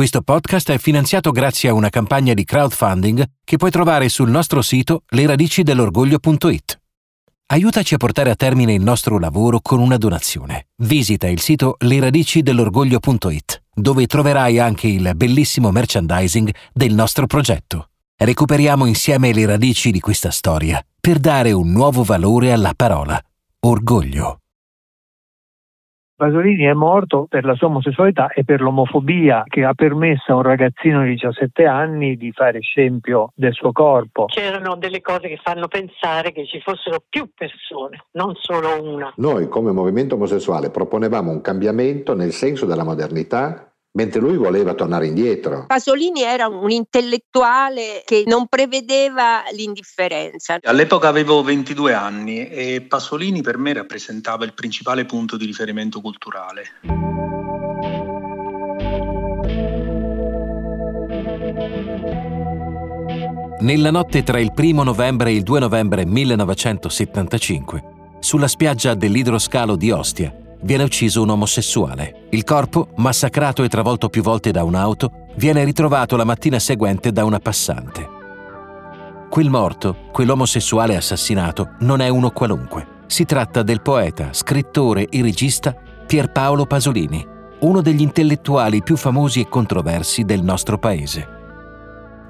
Questo podcast è finanziato grazie a una campagna di crowdfunding che puoi trovare sul nostro sito leradicidell'orgoglio.it. Aiutaci a portare a termine il nostro lavoro con una donazione. Visita il sito leradicidell'orgoglio.it, dove troverai anche il bellissimo merchandising del nostro progetto. Recuperiamo insieme le radici di questa storia per dare un nuovo valore alla parola orgoglio. Pasolini è morto per la sua omosessualità e per l'omofobia che ha permesso a un ragazzino di 17 anni di fare scempio del suo corpo. C'erano delle cose che fanno pensare che ci fossero più persone, non solo una. Noi come movimento omosessuale proponevamo un cambiamento nel senso della modernità mentre lui voleva tornare indietro. Pasolini era un intellettuale che non prevedeva l'indifferenza. All'epoca avevo 22 anni e Pasolini per me rappresentava il principale punto di riferimento culturale. Nella notte tra il 1 novembre e il 2 novembre 1975, sulla spiaggia dell'idroscalo di Ostia, viene ucciso un omosessuale. Il corpo, massacrato e travolto più volte da un'auto, viene ritrovato la mattina seguente da una passante. Quel morto, quell'omosessuale assassinato, non è uno qualunque. Si tratta del poeta, scrittore e regista Pierpaolo Pasolini, uno degli intellettuali più famosi e controversi del nostro paese.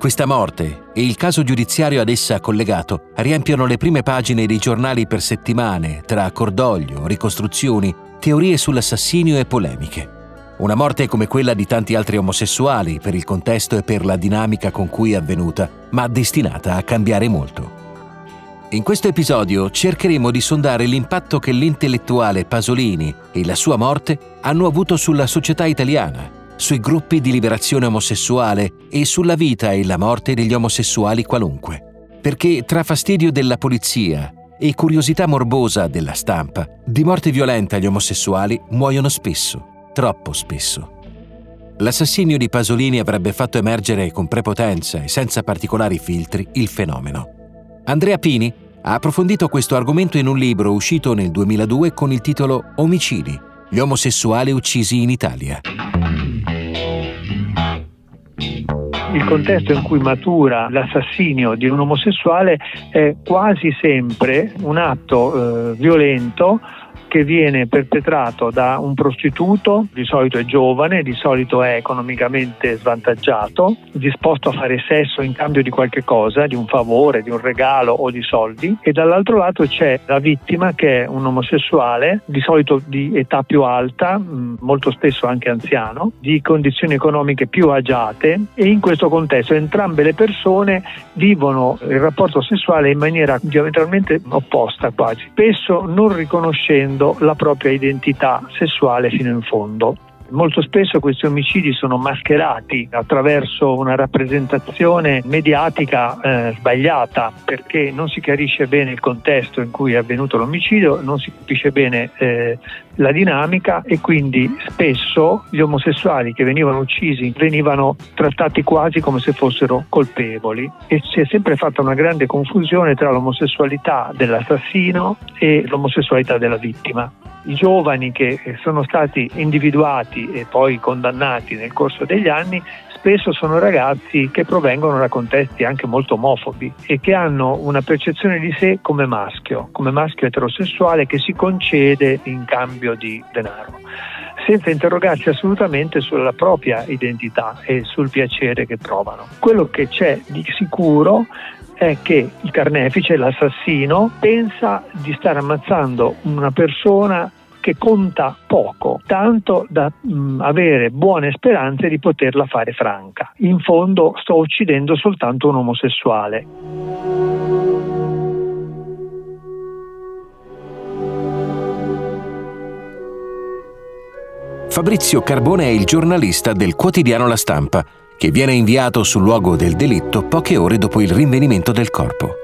Questa morte e il caso giudiziario ad essa collegato riempiono le prime pagine dei giornali per settimane tra cordoglio, ricostruzioni teorie sull'assassinio e polemiche. Una morte come quella di tanti altri omosessuali per il contesto e per la dinamica con cui è avvenuta, ma destinata a cambiare molto. In questo episodio cercheremo di sondare l'impatto che l'intellettuale Pasolini e la sua morte hanno avuto sulla società italiana, sui gruppi di liberazione omosessuale e sulla vita e la morte degli omosessuali qualunque. Perché tra fastidio della polizia e curiosità morbosa della stampa, di morte violenta gli omosessuali muoiono spesso, troppo spesso. L'assassinio di Pasolini avrebbe fatto emergere con prepotenza e senza particolari filtri il fenomeno. Andrea Pini ha approfondito questo argomento in un libro uscito nel 2002 con il titolo Omicidi, gli omosessuali uccisi in Italia il contesto in cui matura l'assassinio di un omosessuale è quasi sempre un atto eh, violento che viene perpetrato da un prostituto, di solito è giovane, di solito è economicamente svantaggiato, disposto a fare sesso in cambio di qualche cosa, di un favore, di un regalo o di soldi, e dall'altro lato c'è la vittima che è un omosessuale, di solito di età più alta, mm, molto spesso anche anziano, di condizioni economiche più agiate e in questo contesto entrambe le persone vivono il rapporto sessuale in maniera diametralmente opposta quasi, spesso non riconoscendo mantenendo la propria identità sessuale fino in fondo. Molto spesso questi omicidi sono mascherati attraverso una rappresentazione mediatica eh, sbagliata perché non si chiarisce bene il contesto in cui è avvenuto l'omicidio, non si capisce bene eh, la dinamica e quindi spesso gli omosessuali che venivano uccisi venivano trattati quasi come se fossero colpevoli. E si è sempre fatta una grande confusione tra l'omosessualità dell'assassino e l'omosessualità della vittima. I giovani che sono stati individuati e poi condannati nel corso degli anni spesso sono ragazzi che provengono da contesti anche molto omofobi e che hanno una percezione di sé come maschio, come maschio eterosessuale che si concede in cambio di denaro senza interrogarsi assolutamente sulla propria identità e sul piacere che provano. Quello che c'è di sicuro è che il carnefice, l'assassino, pensa di stare ammazzando una persona che conta poco, tanto da mh, avere buone speranze di poterla fare franca. In fondo sto uccidendo soltanto un omosessuale. Fabrizio Carbone è il giornalista del quotidiano La Stampa che viene inviato sul luogo del delitto poche ore dopo il rinvenimento del corpo.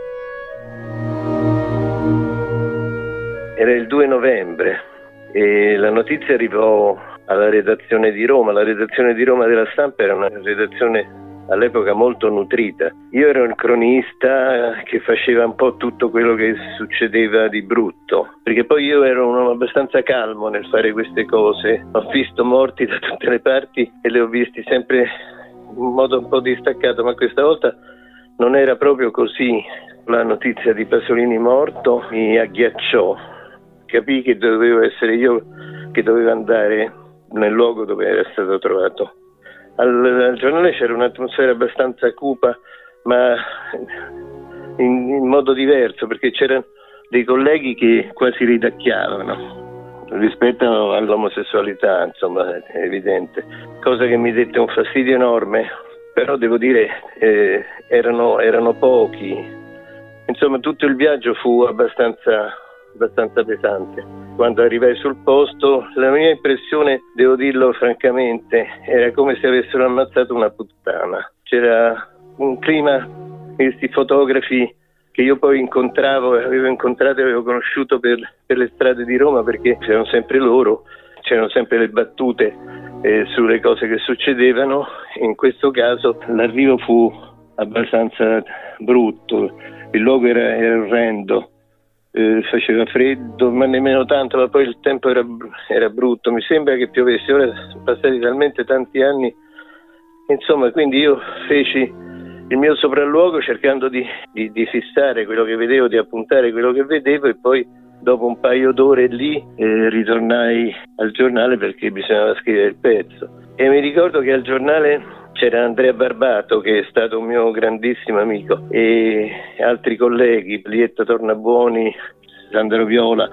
Era il 2 novembre e la notizia arrivò alla redazione di Roma. La redazione di Roma della stampa era una redazione all'epoca molto nutrita. Io ero un cronista che faceva un po' tutto quello che succedeva di brutto, perché poi io ero un uomo abbastanza calmo nel fare queste cose. Ho visto morti da tutte le parti e li ho visti sempre in modo un po' distaccato, ma questa volta non era proprio così. La notizia di Pasolini morto mi agghiacciò. Capì che dovevo essere io che dovevo andare nel luogo dove era stato trovato al, al giornale c'era un'atmosfera abbastanza cupa, ma in, in modo diverso, perché c'erano dei colleghi che quasi ridacchiavano rispetto all'omosessualità, insomma, è evidente. Cosa che mi dette un fastidio enorme, però devo dire eh, erano, erano pochi. Insomma, tutto il viaggio fu abbastanza abbastanza pesante. Quando arrivai sul posto, la mia impressione, devo dirlo francamente, era come se avessero ammazzato una puttana. C'era un clima, questi fotografi che io poi incontravo, avevo incontrato e avevo conosciuto per, per le strade di Roma perché c'erano sempre loro, c'erano sempre le battute eh, sulle cose che succedevano. In questo caso l'arrivo fu abbastanza brutto, il luogo era, era orrendo eh, faceva freddo, ma nemmeno tanto, ma poi il tempo era, era, brutto, mi sembra che piovesse, ora sono passati talmente tanti anni, insomma, quindi io feci il mio sopralluogo cercando di, di, di fissare quello che vedevo, di appuntare quello che vedevo e poi dopo un paio d'ore lì eh, ritornai al giornale perché bisognava scrivere il pezzo. E mi ricordo che al giornale c'era Andrea Barbato che è stato un mio grandissimo amico e altri colleghi, Lietto Tornabuoni, Sandro Viola,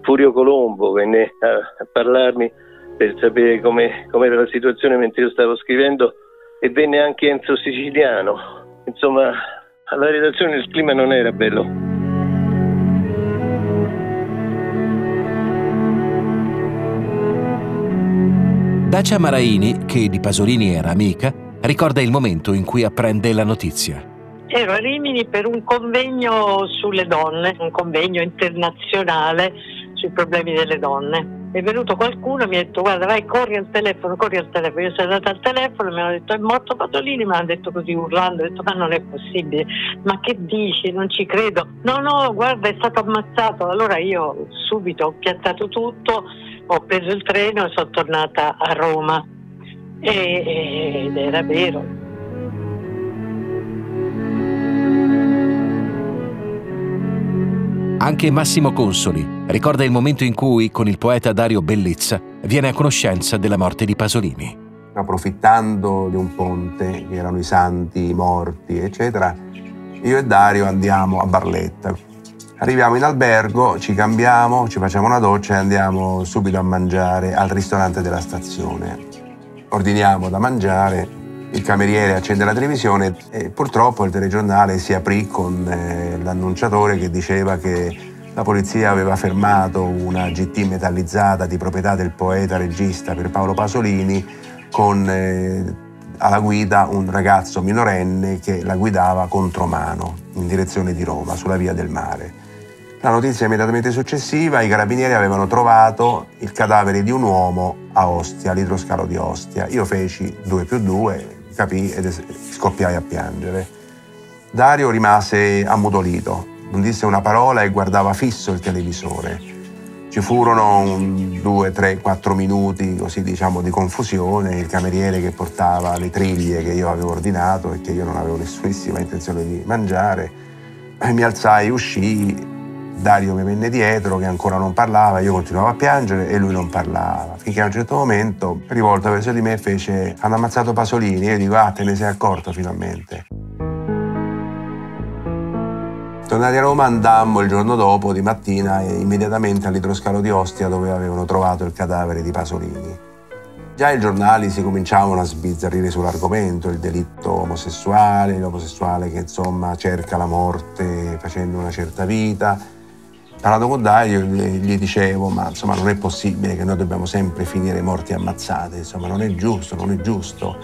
Furio Colombo venne a, a parlarmi per sapere come era la situazione mentre io stavo scrivendo e venne anche Enzo Siciliano. Insomma, alla redazione il clima non era bello. Dacia Maraini, che di Pasolini era amica, ricorda il momento in cui apprende la notizia. Ero a Rimini per un convegno sulle donne, un convegno internazionale sui problemi delle donne. È venuto qualcuno e mi ha detto guarda vai corri al telefono, corri al telefono. Io sono andata al telefono e mi hanno detto è morto Pasolini, mi hanno detto così urlando, ho detto ma non è possibile, ma che dici, non ci credo. No, no, guarda è stato ammazzato. Allora io subito ho piattato tutto ho preso il treno e sono tornata a Roma e, ed era vero. Anche Massimo Consoli ricorda il momento in cui, con il poeta Dario Bellezza, viene a conoscenza della morte di Pasolini. Approfittando di un ponte, che erano i santi morti, eccetera, io e Dario andiamo a Barletta, Arriviamo in albergo, ci cambiamo, ci facciamo una doccia e andiamo subito a mangiare al ristorante della stazione. Ordiniamo da mangiare, il cameriere accende la televisione e purtroppo il telegiornale si aprì con eh, l'annunciatore che diceva che la polizia aveva fermato una GT metallizzata di proprietà del poeta regista per Paolo Pasolini con eh, alla guida un ragazzo minorenne che la guidava contromano in direzione di Roma, sulla via del mare. La notizia immediatamente successiva, i carabinieri avevano trovato il cadavere di un uomo a Ostia, all'idroscalo di Ostia. Io feci 2 più 2, capì e scoppiai a piangere. Dario rimase ammutolito, non disse una parola e guardava fisso il televisore. Ci furono 2, 3, 4 minuti così diciamo di confusione, il cameriere che portava le triglie che io avevo ordinato e che io non avevo nessunissima intenzione di mangiare. Mi alzai, uscii Dario mi venne dietro che ancora non parlava, io continuavo a piangere e lui non parlava. Finché a un certo momento, rivolto verso di me, fece hanno ammazzato Pasolini. E io dico, ah, te ne sei accorto finalmente. Tornati a Roma andammo il giorno dopo, di mattina, immediatamente all'idroscalo di Ostia dove avevano trovato il cadavere di Pasolini. Già i giornali si cominciavano a sbizzarrire sull'argomento, il delitto omosessuale, l'omosessuale che insomma cerca la morte facendo una certa vita parlando con Dario gli dicevo ma insomma non è possibile che noi dobbiamo sempre finire morti ammazzate, insomma non è giusto, non è giusto.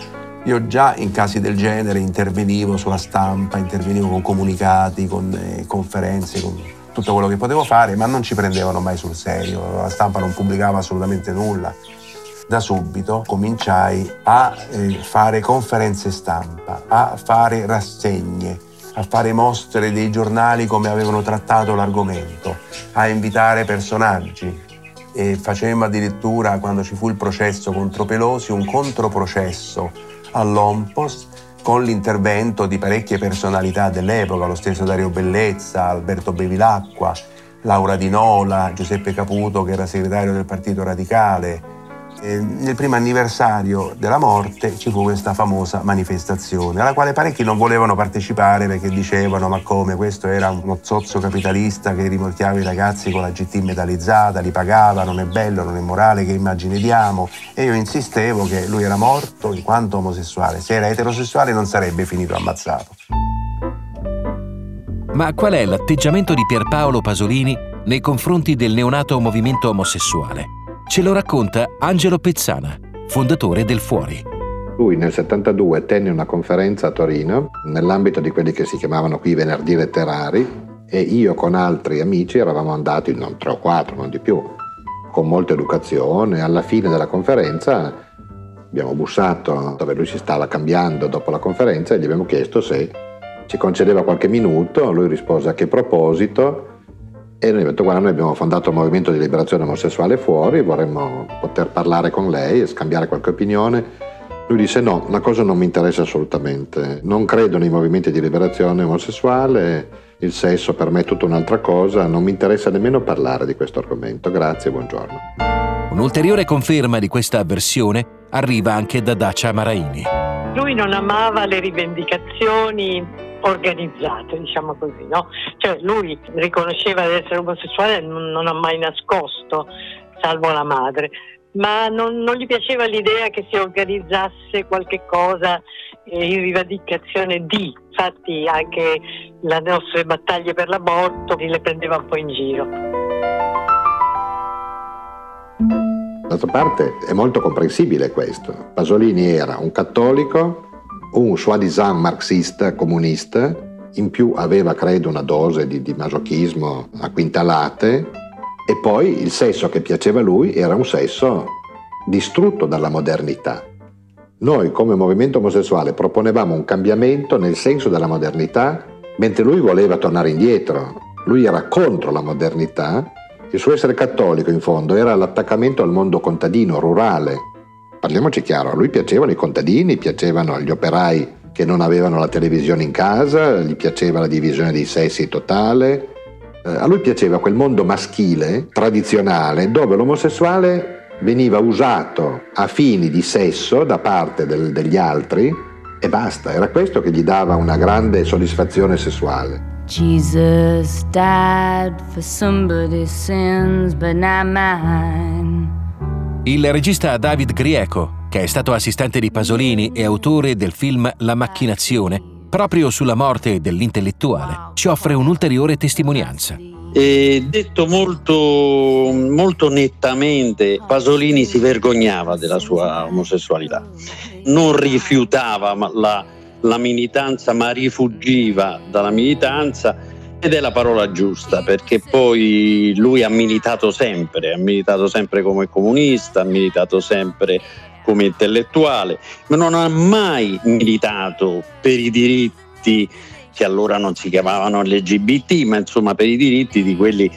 Io già in casi del genere intervenivo sulla stampa, intervenivo con comunicati, con eh, conferenze, con tutto quello che potevo fare, ma non ci prendevano mai sul serio, la stampa non pubblicava assolutamente nulla. da subito cominciai a eh, fare conferenze stampa, a fare rassegne, a fare mostre dei giornali come avevano trattato l'argomento, a invitare personaggi. E facemmo addirittura, quando ci fu il processo contro Pelosi, un controprocesso all'Ompos con l'intervento di parecchie personalità dell'epoca, lo stesso Dario Bellezza, Alberto Bevilacqua, Laura Di Nola, Giuseppe Caputo che era segretario del Partito Radicale, eh, nel primo anniversario della morte ci fu questa famosa manifestazione alla quale parecchi non volevano partecipare perché dicevano ma come questo era uno zozzo capitalista che rimorchiava i ragazzi con la GT metallizzata, li pagava, non è bello, non è morale, che immagine diamo e io insistevo che lui era morto in quanto omosessuale, se era eterosessuale non sarebbe finito ammazzato. Ma qual è l'atteggiamento di Pierpaolo Pasolini nei confronti del neonato movimento omosessuale? Ce lo racconta Angelo Pezzana, fondatore del Fuori. Lui nel 72 tenne una conferenza a Torino nell'ambito di quelli che si chiamavano qui venerdì letterari e io con altri amici eravamo andati, non tre o quattro, non di più, con molta educazione. Alla fine della conferenza abbiamo bussato dove lui si stava cambiando dopo la conferenza e gli abbiamo chiesto se ci concedeva qualche minuto. Lui rispose a che proposito e noi abbiamo detto guarda noi abbiamo fondato il movimento di liberazione omosessuale fuori, vorremmo poter parlare con lei e scambiare qualche opinione. Lui disse no, la cosa non mi interessa assolutamente, non credo nei movimenti di liberazione omosessuale, il sesso per me è tutta un'altra cosa, non mi interessa nemmeno parlare di questo argomento, grazie, buongiorno. Un'ulteriore conferma di questa avversione arriva anche da Dacia Maraini. Lui non amava le rivendicazioni organizzate, diciamo così, no? Cioè lui riconosceva di essere omosessuale e non, non, ha mai nascosto, salvo la madre, ma non, non, gli piaceva l'idea che si organizzasse qualche cosa in rivendicazione di, infatti anche le nostre battaglie per l'aborto le prendeva un po' in giro. D'altra parte è molto comprensibile questo. Pasolini era un cattolico un soi-disant marxista comunista, in più aveva credo una dose di, di masochismo a quintalate e poi il sesso che piaceva a lui era un sesso distrutto dalla modernità. Noi come movimento omosessuale proponevamo un cambiamento nel senso della modernità, mentre lui voleva tornare indietro. Lui era contro la modernità, il suo essere cattolico in fondo era l'attaccamento al mondo contadino, rurale, Parliamoci chiaro, a lui piacevano i contadini, piacevano gli operai che non avevano la televisione in casa, gli piaceva la divisione dei sessi totale, eh, a lui piaceva quel mondo maschile, tradizionale, dove l'omosessuale veniva usato a fini di sesso da parte del, degli altri e basta, era questo che gli dava una grande soddisfazione sessuale. Jesus died for somebody's sins, but not mine. Il regista David Grieco, che è stato assistente di Pasolini e autore del film La macchinazione, proprio sulla morte dell'intellettuale, ci offre un'ulteriore testimonianza. E detto molto, molto nettamente, Pasolini si vergognava della sua omosessualità, non rifiutava la, la militanza ma rifuggiva dalla militanza ed è la parola giusta perché poi lui ha militato sempre, ha militato sempre come comunista, ha militato sempre come intellettuale, ma non ha mai militato per i diritti che allora non si chiamavano LGBT, ma insomma per i diritti di quelli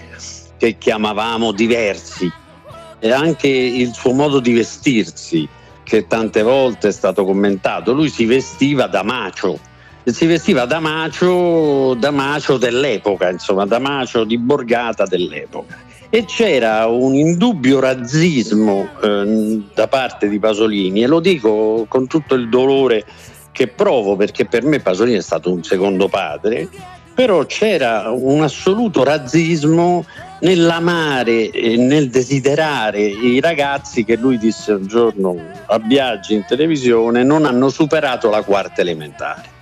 che chiamavamo diversi. E anche il suo modo di vestirsi, che tante volte è stato commentato, lui si vestiva da macio, si vestiva da macio, da macio dell'epoca, insomma, da macio di borgata dell'epoca. E c'era un indubbio razzismo eh, da parte di Pasolini, e lo dico con tutto il dolore che provo, perché per me Pasolini è stato un secondo padre, però c'era un assoluto razzismo nell'amare e nel desiderare i ragazzi che lui disse un giorno a Biaggi in televisione non hanno superato la quarta elementare.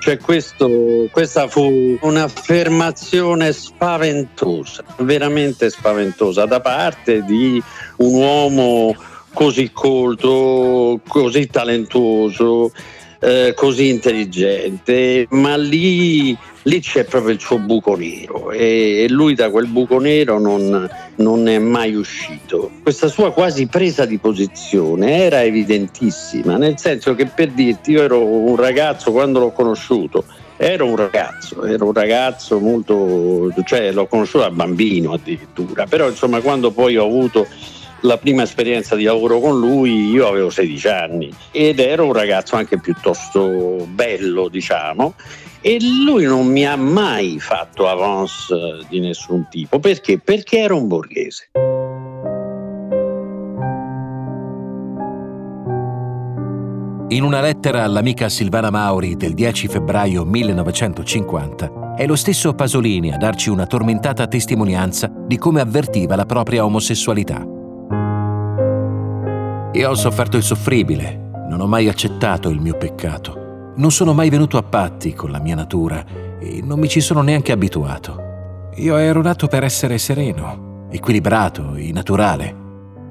Cioè questo, questa fu un'affermazione spaventosa, veramente spaventosa da parte di un uomo così colto, così talentuoso, eh, così intelligente, ma lì, lì, c'è proprio il suo buco nero e, lui da quel buco nero non, non è mai uscito. Questa sua quasi presa di posizione era evidentissima, nel senso che per dirti io ero un ragazzo quando l'ho conosciuto, ero un ragazzo, ero un ragazzo molto, cioè l'ho conosciuto da bambino addirittura, però insomma quando poi ho avuto la prima esperienza di lavoro con lui io avevo 16 anni ed ero un ragazzo anche piuttosto bello, diciamo, e lui non mi ha mai fatto avance di nessun tipo. Perché? Perché era un borghese. In una lettera all'amica Silvana Mauri del 10 febbraio 1950 è lo stesso Pasolini a darci una tormentata testimonianza di come avvertiva la propria omosessualità. Io ho sofferto il soffribile, non ho mai accettato il mio peccato, non sono mai venuto a patti con la mia natura e non mi ci sono neanche abituato. Io ero nato per essere sereno, equilibrato e naturale.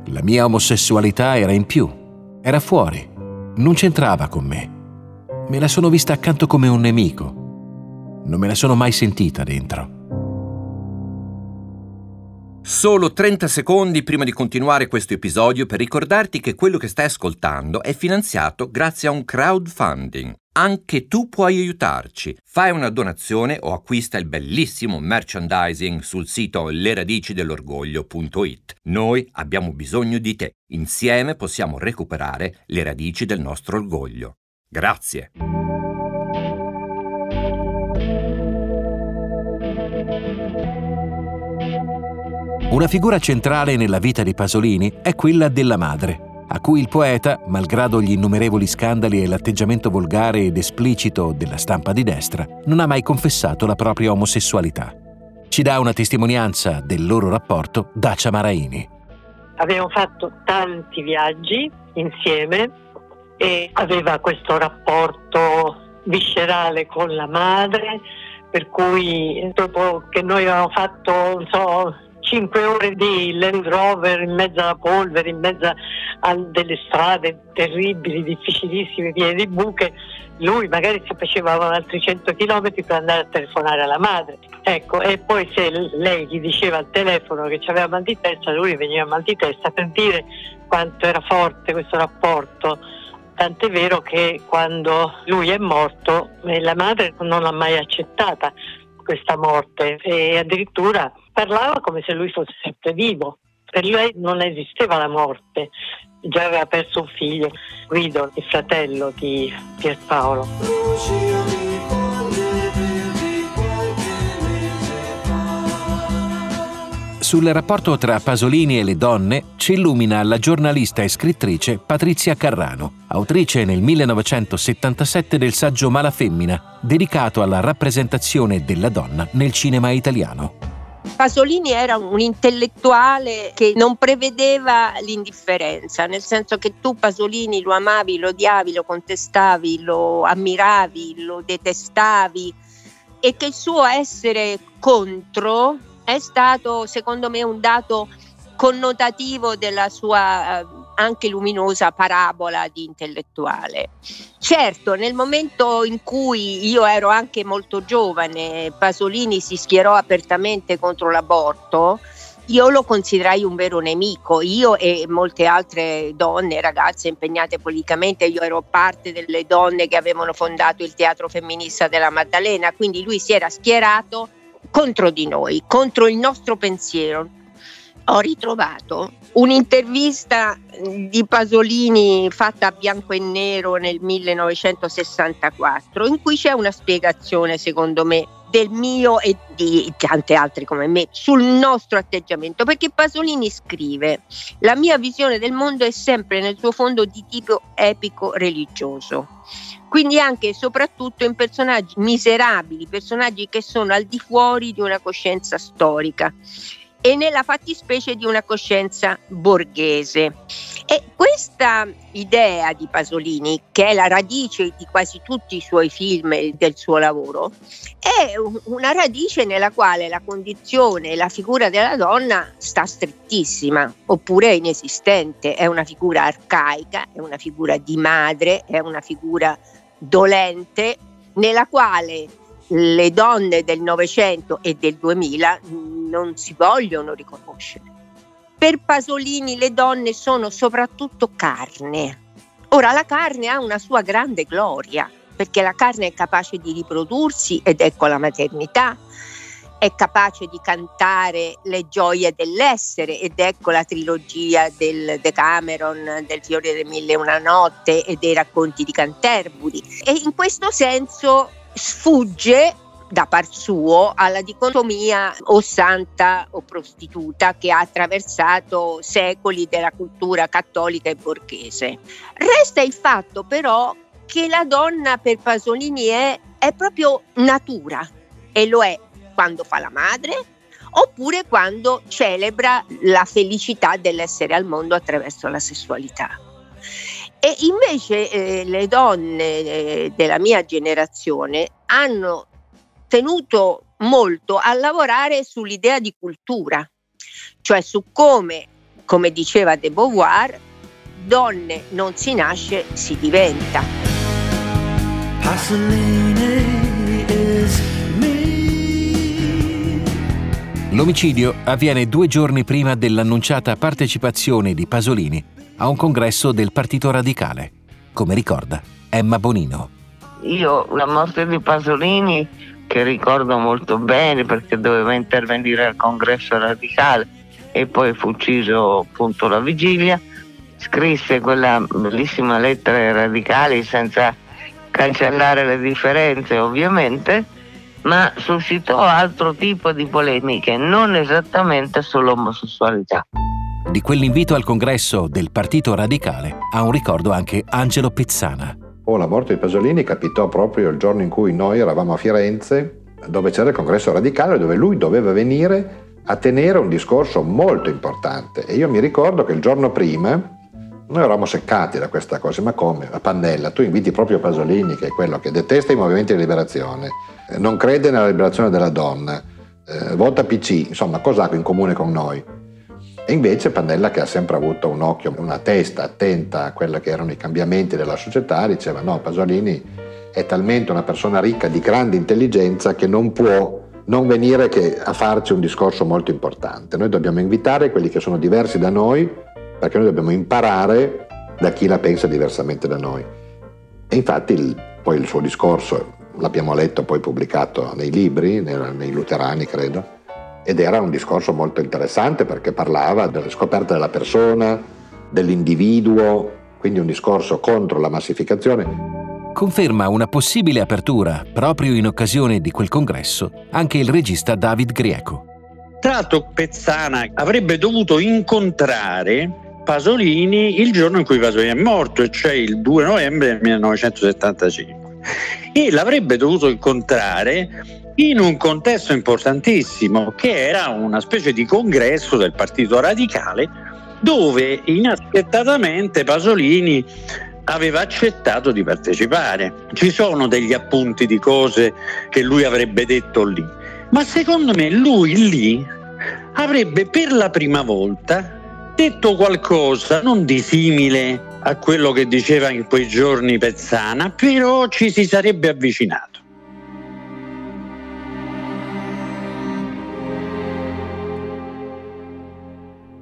La mia omosessualità era in più, era fuori, non c'entrava con me. Me la sono vista accanto come un nemico. Non me la sono mai sentita dentro. Solo 30 secondi prima di continuare questo episodio per ricordarti che quello che stai ascoltando è finanziato grazie a un crowdfunding. Anche tu puoi aiutarci. Fai una donazione o acquista il bellissimo merchandising sul sito leradicidelorgoglio.it. Noi abbiamo bisogno di te. Insieme possiamo recuperare le radici del nostro orgoglio. Grazie. Una figura centrale nella vita di Pasolini è quella della madre, a cui il poeta, malgrado gli innumerevoli scandali e l'atteggiamento volgare ed esplicito della stampa di destra, non ha mai confessato la propria omosessualità. Ci dà una testimonianza del loro rapporto Dacia Maraini. Abbiamo fatto tanti viaggi insieme e aveva questo rapporto viscerale con la madre, per cui dopo che noi avevamo fatto, non so, 5 ore di Land Rover in mezzo alla polvere, in mezzo a delle strade terribili, difficilissime, piene di buche, lui magari si faceva altri 100 km per andare a telefonare alla madre. Ecco, e poi se lei gli diceva al telefono che aveva mal di testa, lui veniva mal di testa per dire quanto era forte questo rapporto. Tant'è vero che quando lui è morto eh, la madre non l'ha mai accettata questa morte e addirittura parlava come se lui fosse sempre vivo. Per lei non esisteva la morte, già aveva perso un figlio, Guido, il fratello di Pierpaolo. Sul rapporto tra Pasolini e le donne ci illumina la giornalista e scrittrice Patrizia Carrano, autrice nel 1977 del saggio Mala Femmina, dedicato alla rappresentazione della donna nel cinema italiano. Pasolini era un intellettuale che non prevedeva l'indifferenza, nel senso che tu Pasolini lo amavi, lo odiavi, lo contestavi, lo ammiravi, lo detestavi e che il suo essere contro è stato secondo me un dato connotativo della sua eh, anche luminosa parabola di intellettuale. Certo, nel momento in cui io ero anche molto giovane, Pasolini si schierò apertamente contro l'aborto, io lo considerai un vero nemico, io e molte altre donne, ragazze impegnate politicamente, io ero parte delle donne che avevano fondato il teatro femminista della Maddalena, quindi lui si era schierato contro di noi, contro il nostro pensiero. Ho ritrovato un'intervista di Pasolini fatta a bianco e nero nel 1964 in cui c'è una spiegazione secondo me del mio e di tante altre come me sul nostro atteggiamento. Perché Pasolini scrive la mia visione del mondo è sempre nel suo fondo di tipo epico religioso. Quindi anche e soprattutto in personaggi miserabili, personaggi che sono al di fuori di una coscienza storica e nella fattispecie di una coscienza borghese. E questa idea di Pasolini, che è la radice di quasi tutti i suoi film e del suo lavoro, è una radice nella quale la condizione e la figura della donna sta strettissima, oppure è inesistente, è una figura arcaica, è una figura di madre, è una figura dolente nella quale le donne del Novecento e del 2000 non si vogliono riconoscere. Per Pasolini le donne sono soprattutto carne. Ora la carne ha una sua grande gloria, perché la carne è capace di riprodursi ed ecco la maternità, è capace di cantare le gioie dell'essere ed ecco la trilogia del Decameron, del Fiore delle Mille e una Notte e dei racconti di Canterbury. E in questo senso sfugge da par suo alla dicotomia o santa o prostituta che ha attraversato secoli della cultura cattolica e borghese. Resta il fatto però che la donna per Pasolini è, è proprio natura e lo è quando fa la madre oppure quando celebra la felicità dell'essere al mondo attraverso la sessualità. E invece eh, le donne eh, della mia generazione hanno tenuto molto a lavorare sull'idea di cultura, cioè su come, come diceva De Beauvoir, donne non si nasce, si diventa. L'omicidio avviene due giorni prima dell'annunciata partecipazione di Pasolini a un congresso del Partito Radicale, come ricorda Emma Bonino. Io la morte di Pasolini, che ricordo molto bene perché doveva intervenire al congresso radicale e poi fu ucciso appunto la vigilia, scrisse quella bellissima lettera ai radicali senza cancellare le differenze ovviamente, ma suscitò altro tipo di polemiche, non esattamente sull'omosessualità. Di quell'invito al congresso del Partito Radicale ha un ricordo anche Angelo Pizzana. Oh, la morte di Pasolini capitò proprio il giorno in cui noi eravamo a Firenze, dove c'era il congresso radicale, dove lui doveva venire a tenere un discorso molto importante. E io mi ricordo che il giorno prima noi eravamo seccati da questa cosa, ma come? La Pannella, tu inviti proprio Pasolini, che è quello che detesta i movimenti di liberazione, non crede nella liberazione della donna, eh, vota PC, insomma, cosa ha in comune con noi? E invece Pannella, che ha sempre avuto un occhio, una testa attenta a quelli che erano i cambiamenti della società, diceva no, Pasolini è talmente una persona ricca di grande intelligenza che non può non venire a farci un discorso molto importante. Noi dobbiamo invitare quelli che sono diversi da noi, perché noi dobbiamo imparare da chi la pensa diversamente da noi. E infatti il, poi il suo discorso l'abbiamo letto poi pubblicato nei libri, nei, nei luterani credo, ed era un discorso molto interessante perché parlava delle scoperte della persona, dell'individuo, quindi un discorso contro la massificazione. Conferma una possibile apertura, proprio in occasione di quel congresso, anche il regista David Grieco. Tra l'altro Pezzana avrebbe dovuto incontrare Pasolini il giorno in cui Pasolini è morto, cioè il 2 novembre del 1975. E l'avrebbe dovuto incontrare in un contesto importantissimo che era una specie di congresso del Partito Radicale dove inaspettatamente Pasolini aveva accettato di partecipare. Ci sono degli appunti di cose che lui avrebbe detto lì, ma secondo me lui lì avrebbe per la prima volta detto qualcosa non di simile a quello che diceva in quei giorni Pezzana, però ci si sarebbe avvicinato.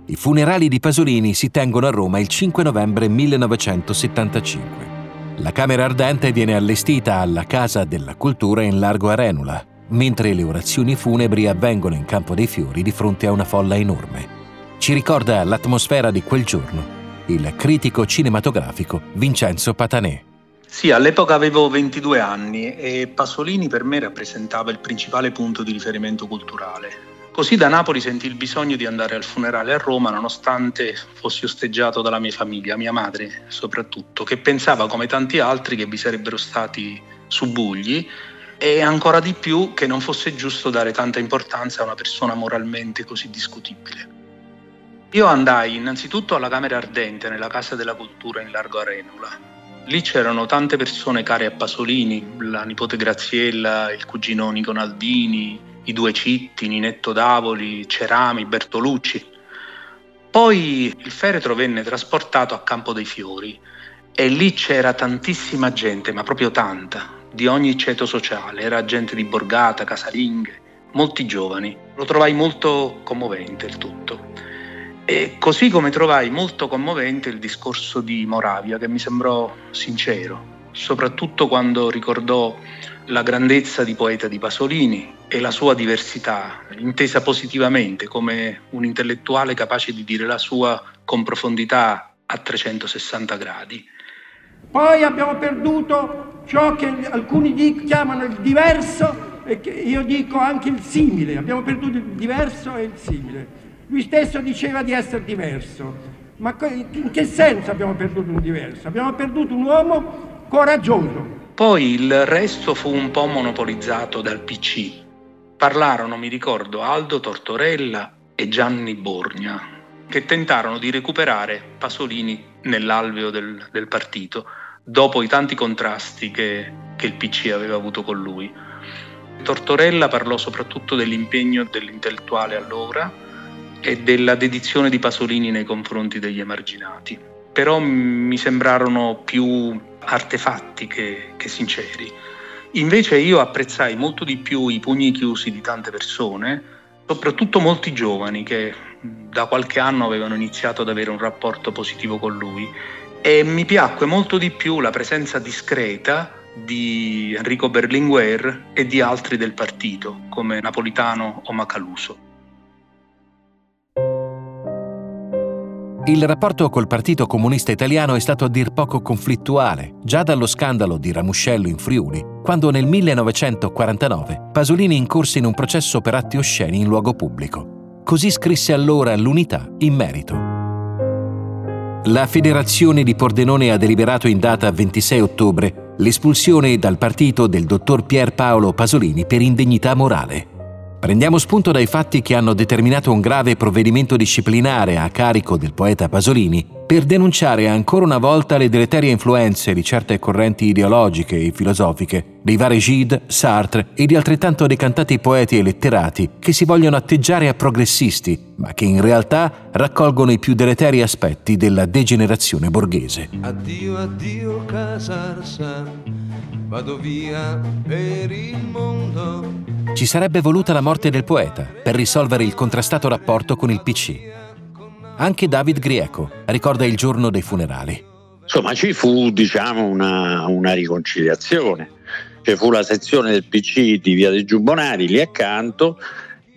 I funerali di Pasolini si tengono a Roma il 5 novembre 1975. La Camera Ardente viene allestita alla Casa della Cultura in Largo Arenula, mentre le orazioni funebri avvengono in Campo dei Fiori di fronte a una folla enorme. Ci ricorda l'atmosfera di quel giorno il critico cinematografico Vincenzo Patanè. Sì, all'epoca avevo 22 anni e Pasolini per me rappresentava il principale punto di riferimento culturale. Così da Napoli sentì il bisogno di andare al funerale a Roma nonostante fossi osteggiato dalla mia famiglia, mia madre soprattutto, che pensava come tanti altri che vi sarebbero stati subugli e ancora di più che non fosse giusto dare tanta importanza a una persona moralmente così discutibile. Io andai innanzitutto alla Camera Ardente, nella Casa della Cultura in Largo Arenula. Lì c'erano tante persone care a Pasolini, la nipote Graziella, il cugino Nico Naldini, i due Citti, Ninetto Davoli, Cerami, Bertolucci. Poi il feretro venne trasportato a Campo dei Fiori e lì c'era tantissima gente, ma proprio tanta, di ogni ceto sociale, era gente di borgata, casalinghe, molti giovani. Lo trovai molto commovente il tutto. E così come trovai molto commovente il discorso di Moravia, che mi sembrò sincero, soprattutto quando ricordò la grandezza di poeta di Pasolini e la sua diversità, intesa positivamente come un intellettuale capace di dire la sua con profondità a 360 gradi. Poi abbiamo perduto ciò che alcuni chiamano il diverso e che io dico anche il simile. Abbiamo perduto il diverso e il simile. Lui stesso diceva di essere diverso. Ma in che senso abbiamo perduto un diverso? Abbiamo perduto un uomo coraggioso. Poi il resto fu un po' monopolizzato dal PC. Parlarono, mi ricordo, Aldo Tortorella e Gianni Borgna, che tentarono di recuperare Pasolini nell'alveo del, del partito, dopo i tanti contrasti che, che il PC aveva avuto con lui. Tortorella parlò soprattutto dell'impegno dell'intellettuale allora e della dedizione di Pasolini nei confronti degli emarginati, però mi sembrarono più artefatti che, che sinceri. Invece io apprezzai molto di più i pugni chiusi di tante persone, soprattutto molti giovani che da qualche anno avevano iniziato ad avere un rapporto positivo con lui e mi piacque molto di più la presenza discreta di Enrico Berlinguer e di altri del partito come Napolitano o Macaluso. Il rapporto col Partito Comunista Italiano è stato a dir poco conflittuale, già dallo scandalo di Ramuscello in Friuli, quando nel 1949 Pasolini incorse in un processo per atti osceni in luogo pubblico. Così scrisse allora l'Unità in merito. La Federazione di Pordenone ha deliberato in data 26 ottobre l'espulsione dal partito del dottor Pier Paolo Pasolini per indegnità morale. Prendiamo spunto dai fatti che hanno determinato un grave provvedimento disciplinare a carico del poeta Pasolini per denunciare ancora una volta le deleterie influenze di certe correnti ideologiche e filosofiche, dei vari Gide, Sartre e di altrettanto decantati poeti e letterati che si vogliono atteggiare a progressisti, ma che in realtà raccolgono i più deleteri aspetti della degenerazione borghese. Addio, addio Casarsan, vado via per il mondo ci sarebbe voluta la morte del poeta per risolvere il contrastato rapporto con il PC. Anche David Grieco ricorda il giorno dei funerali. Insomma, ci fu, diciamo, una, una riconciliazione. Ci fu la sezione del PC di Via dei Giubbonari lì accanto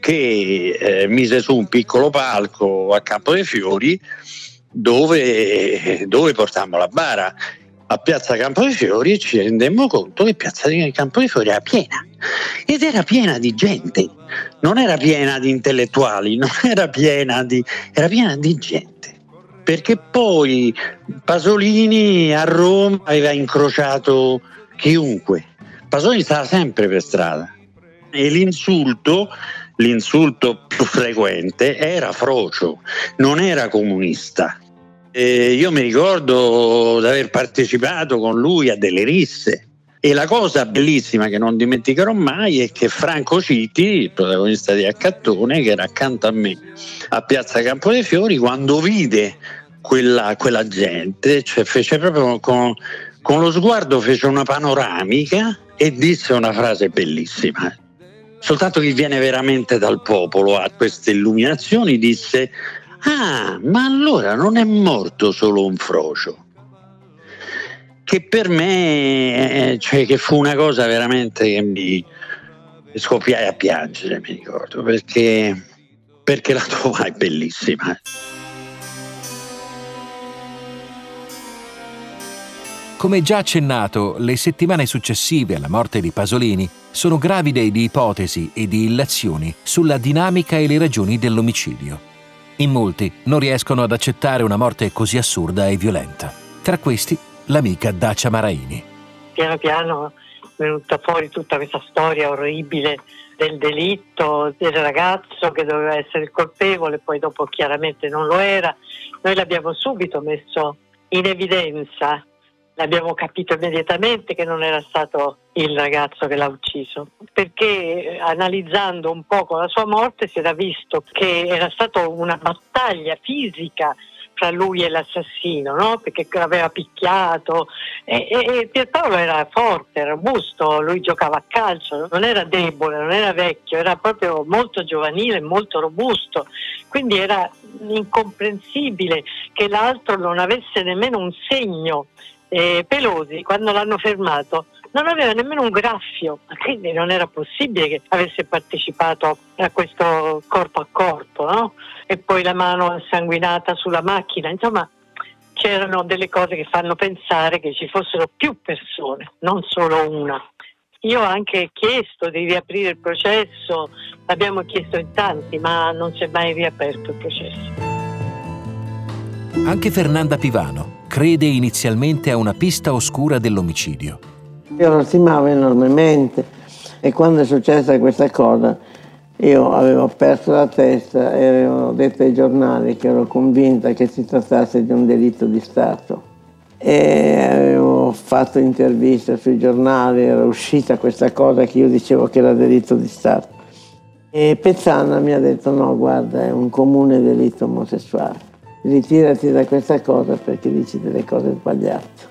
che eh, mise su un piccolo palco a Campo dei Fiori dove, dove portammo la bara a Piazza Campo dei Fiori e ci rendemmo conto che Piazza Campo dei Fiori era piena ed era piena di gente, non era piena di intellettuali, non era piena di, era piena di gente. Perché poi Pasolini a Roma aveva incrociato chiunque. Pasolini stava sempre per strada e l'insulto l'insulto più frequente era frocio, non era comunista. E io mi ricordo di aver partecipato con lui a delle risse. E la cosa bellissima che non dimenticherò mai è che Franco Citi, il protagonista di Accattone, che era accanto a me a Piazza Campo dei Fiori, quando vide quella, quella gente, cioè fece proprio con, con lo sguardo fece una panoramica e disse una frase bellissima. Soltanto chi viene veramente dal popolo a queste illuminazioni disse Ah, ma allora non è morto solo un frocio. Che per me, eh, cioè che fu una cosa veramente che mi scoppiai a piangere, mi ricordo, perché, perché la trovai bellissima. Come già accennato, le settimane successive alla morte di Pasolini sono gravide di ipotesi e di illazioni sulla dinamica e le ragioni dell'omicidio. In molti non riescono ad accettare una morte così assurda e violenta. Tra questi, l'amica Dacia Maraini. Piano piano è venuta fuori tutta questa storia orribile del delitto, del ragazzo che doveva essere il colpevole, poi dopo chiaramente non lo era. Noi l'abbiamo subito messo in evidenza abbiamo capito immediatamente che non era stato il ragazzo che l'ha ucciso, perché eh, analizzando un poco la sua morte si era visto che era stata una battaglia fisica fra lui e l'assassino, no? perché l'aveva picchiato e, e, e Pierpaolo era forte, robusto, lui giocava a calcio, non era debole, non era vecchio, era proprio molto giovanile, molto robusto, quindi era incomprensibile che l'altro non avesse nemmeno un segno. Eh, Pelosi, quando l'hanno fermato, non aveva nemmeno un graffio, quindi non era possibile che avesse partecipato a questo corpo a corpo, no? E poi la mano sanguinata sulla macchina, insomma c'erano delle cose che fanno pensare che ci fossero più persone, non solo una. Io ho anche chiesto di riaprire il processo, l'abbiamo chiesto in tanti, ma non si è mai riaperto il processo. Anche Fernanda Pivano crede inizialmente a una pista oscura dell'omicidio. Io lo stimavo enormemente e quando è successa questa cosa io avevo perso la testa e avevo detto ai giornali che ero convinta che si trattasse di un delitto di Stato. E avevo fatto interviste sui giornali, era uscita questa cosa che io dicevo che era delitto di Stato. E Pezzana mi ha detto no, guarda, è un comune delitto omosessuale. Ritirati da questa cosa perché dici delle cose sbagliate.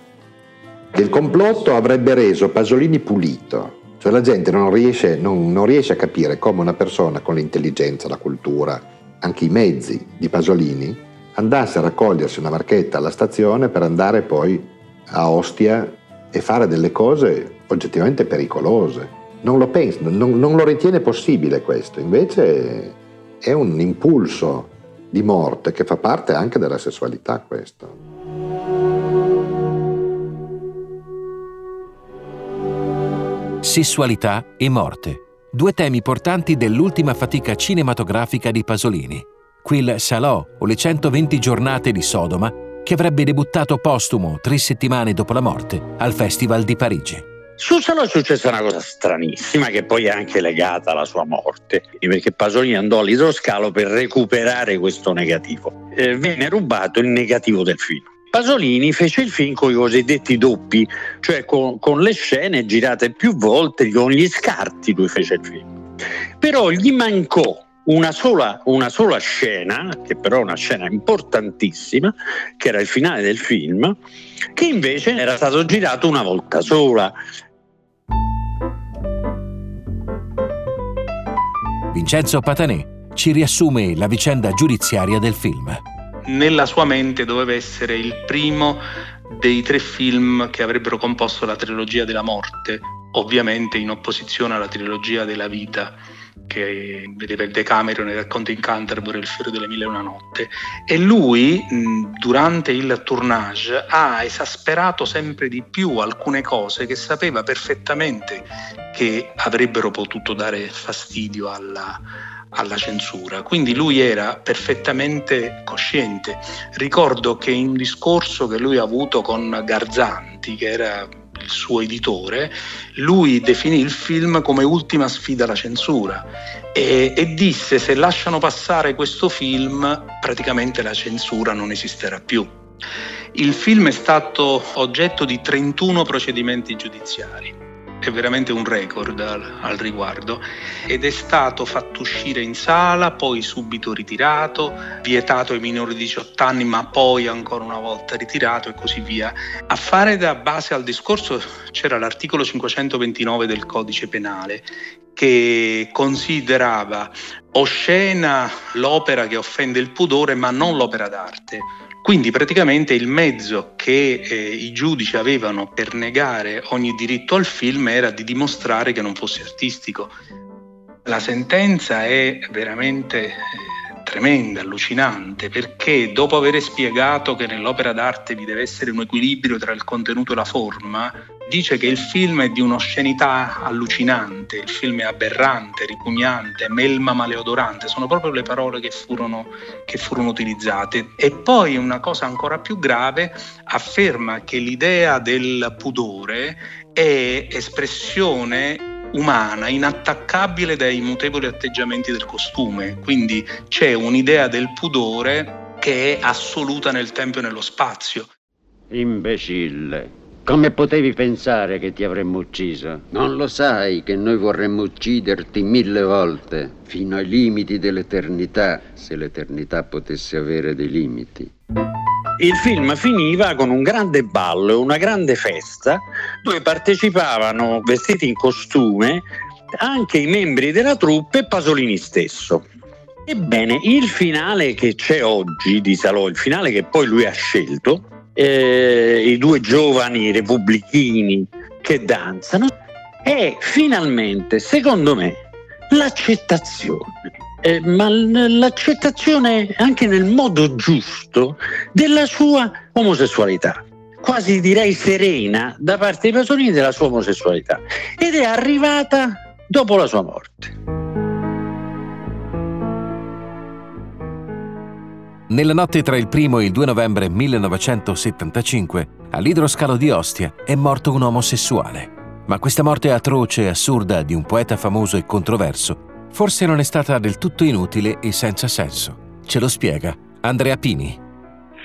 Il complotto avrebbe reso Pasolini pulito, cioè la gente non riesce, non, non riesce a capire come una persona con l'intelligenza, la cultura, anche i mezzi di Pasolini, andasse a raccogliersi una barchetta alla stazione per andare poi a Ostia e fare delle cose oggettivamente pericolose. Non lo pensa, non, non lo ritiene possibile questo, invece è un impulso di morte che fa parte anche della sessualità questo. Sessualità e morte, due temi portanti dell'ultima fatica cinematografica di Pasolini, quel Salò o le 120 giornate di Sodoma che avrebbe debuttato postumo tre settimane dopo la morte al Festival di Parigi. Su Salò è successa una cosa stranissima che poi è anche legata alla sua morte, perché Pasolini andò all'idroscalo per recuperare questo negativo. Eh, venne rubato il negativo del film. Pasolini fece il film con i cosiddetti doppi, cioè con, con, le scene girate più volte, con gli scarti lui fece il film. Però gli mancò una sola, una sola scena, che però è una scena importantissima, che era il finale del film, che invece era stato girato una volta sola. Vincenzo Patanè ci riassume la vicenda giudiziaria del film nella sua mente doveva essere il primo dei tre film che avrebbero composto la trilogia della morte, ovviamente in opposizione alla trilogia della vita che vedeva il Decameron, il racconto in Canterbury, il fiore delle mille e una notte. E lui, durante il tournage, ha esasperato sempre di più alcune cose che sapeva perfettamente che avrebbero potuto dare fastidio alla, alla censura, quindi lui era perfettamente cosciente. Ricordo che in un discorso che lui ha avuto con Garzanti, che era il suo editore, lui definì il film come ultima sfida alla censura e, e, disse se lasciano passare questo film praticamente la censura non esisterà più. Il film è stato oggetto di 31 procedimenti giudiziari è veramente un record al, al, riguardo ed è stato fatto uscire in sala, poi subito ritirato, vietato ai minori di 18 anni ma poi ancora una volta ritirato e così via. A fare da base al discorso c'era l'articolo 529 del codice penale che considerava oscena l'opera che offende il pudore ma non l'opera d'arte. Quindi praticamente il mezzo che eh, i giudici avevano per negare ogni diritto al film era di dimostrare che non fosse artistico. La sentenza è veramente eh, tremenda, allucinante, perché dopo aver spiegato che nell'opera d'arte vi deve essere un equilibrio tra il contenuto e la forma, dice che il film è di un'oscenità allucinante, il film è aberrante, ripugnante, melma maleodorante, sono proprio le parole che furono, che furono utilizzate. E poi una cosa ancora più grave, afferma che l'idea del pudore è espressione umana, inattaccabile dai mutevoli atteggiamenti del costume, quindi c'è un'idea del pudore che è assoluta nel tempo e nello spazio. Imbecille. Come potevi pensare che ti avremmo ucciso? Non lo sai che noi vorremmo ucciderti mille volte, fino ai limiti dell'eternità, se l'eternità potesse avere dei limiti. Il film finiva con un grande ballo e una grande festa dove partecipavano vestiti in costume anche i membri della troupe e Pasolini stesso. Ebbene, il finale che c'è oggi di Salò, il finale che poi lui ha scelto, eh, i due giovani repubblichini che danzano, è finalmente, secondo me, l'accettazione, eh, ma l'accettazione anche nel modo giusto della sua omosessualità, quasi direi serena da parte di Pasolini della sua omosessualità, ed è arrivata dopo la sua morte. Nella notte tra il 1 e il 2 novembre 1975, all'idroscalo di Ostia è morto un omosessuale. Ma questa morte atroce e assurda di un poeta famoso e controverso forse non è stata del tutto inutile e senza senso. Ce lo spiega Andrea Pini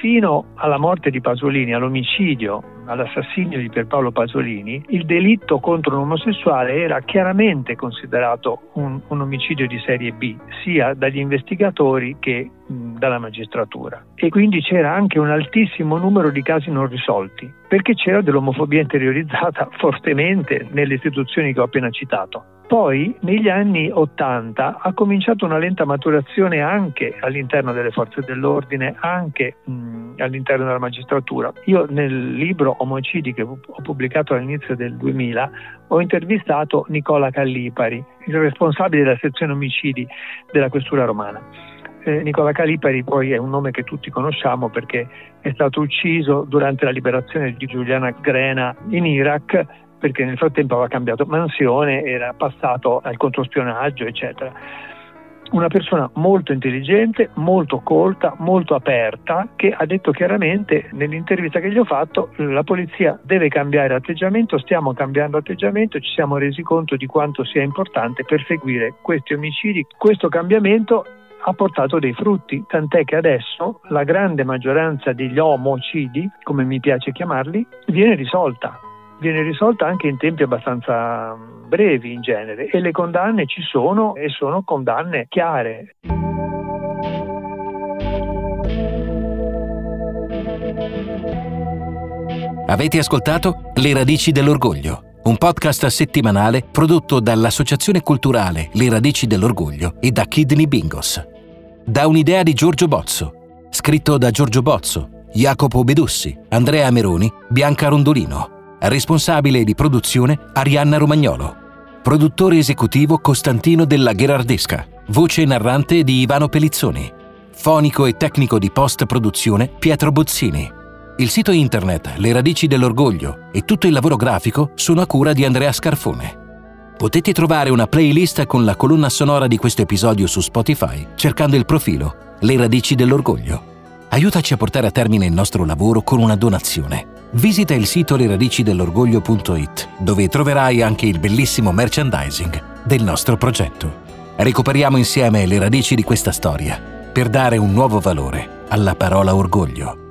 fino alla morte di Pasolini, all'omicidio, all'assassinio di Pierpaolo Pasolini, il delitto contro un omosessuale era chiaramente considerato un, un omicidio di serie B, sia dagli investigatori che mh, dalla magistratura. E quindi c'era anche un altissimo numero di casi non risolti, perché c'era dell'omofobia interiorizzata fortemente nelle istituzioni che ho appena citato. Poi negli anni 80 ha cominciato una lenta maturazione anche all'interno delle forze dell'ordine, anche mh, all'interno della magistratura. Io nel libro Omicidi che ho pubblicato all'inizio del 2000 ho intervistato Nicola Callipari, il responsabile della sezione omicidi della questura romana. Eh, Nicola Calipari poi è un nome che tutti conosciamo perché è stato ucciso durante la liberazione di Giuliana Grena in Iraq perché nel frattempo aveva cambiato mansione, era passato al controspionaggio, eccetera. Una persona molto intelligente, molto colta, molto aperta, che ha detto chiaramente nell'intervista che gli ho fatto la polizia deve cambiare atteggiamento, stiamo cambiando atteggiamento, ci siamo resi conto di quanto sia importante perseguire questi omicidi. Questo cambiamento ha portato dei frutti, tant'è che adesso la grande maggioranza degli omocidi, come mi piace chiamarli, viene risolta viene risolta anche in tempi abbastanza brevi in genere e le condanne ci sono e sono condanne chiare. Avete ascoltato Le radici dell'orgoglio, un podcast settimanale prodotto dall'Associazione Culturale Le radici dell'orgoglio e da Kidney Bingos. Da un'idea di Giorgio Bozzo, scritto da Giorgio Bozzo, Jacopo Bedussi, Andrea Meroni, Bianca Rondolino. Responsabile di produzione Arianna Romagnolo. Produttore esecutivo Costantino della Gherardesca. Voce narrante di Ivano Pellizzoni. Fonico e tecnico di post-produzione Pietro Bozzini. Il sito internet Le radici dell'orgoglio e tutto il lavoro grafico sono a cura di Andrea Scarfone. Potete trovare una playlist con la colonna sonora di questo episodio su Spotify cercando il profilo Le radici dell'orgoglio. Aiutaci a portare a termine il nostro lavoro con una donazione visita il sito leradicidelorgoglio.it dove troverai anche il bellissimo merchandising del nostro progetto. Recuperiamo insieme le radici di questa storia per dare un nuovo valore alla parola orgoglio.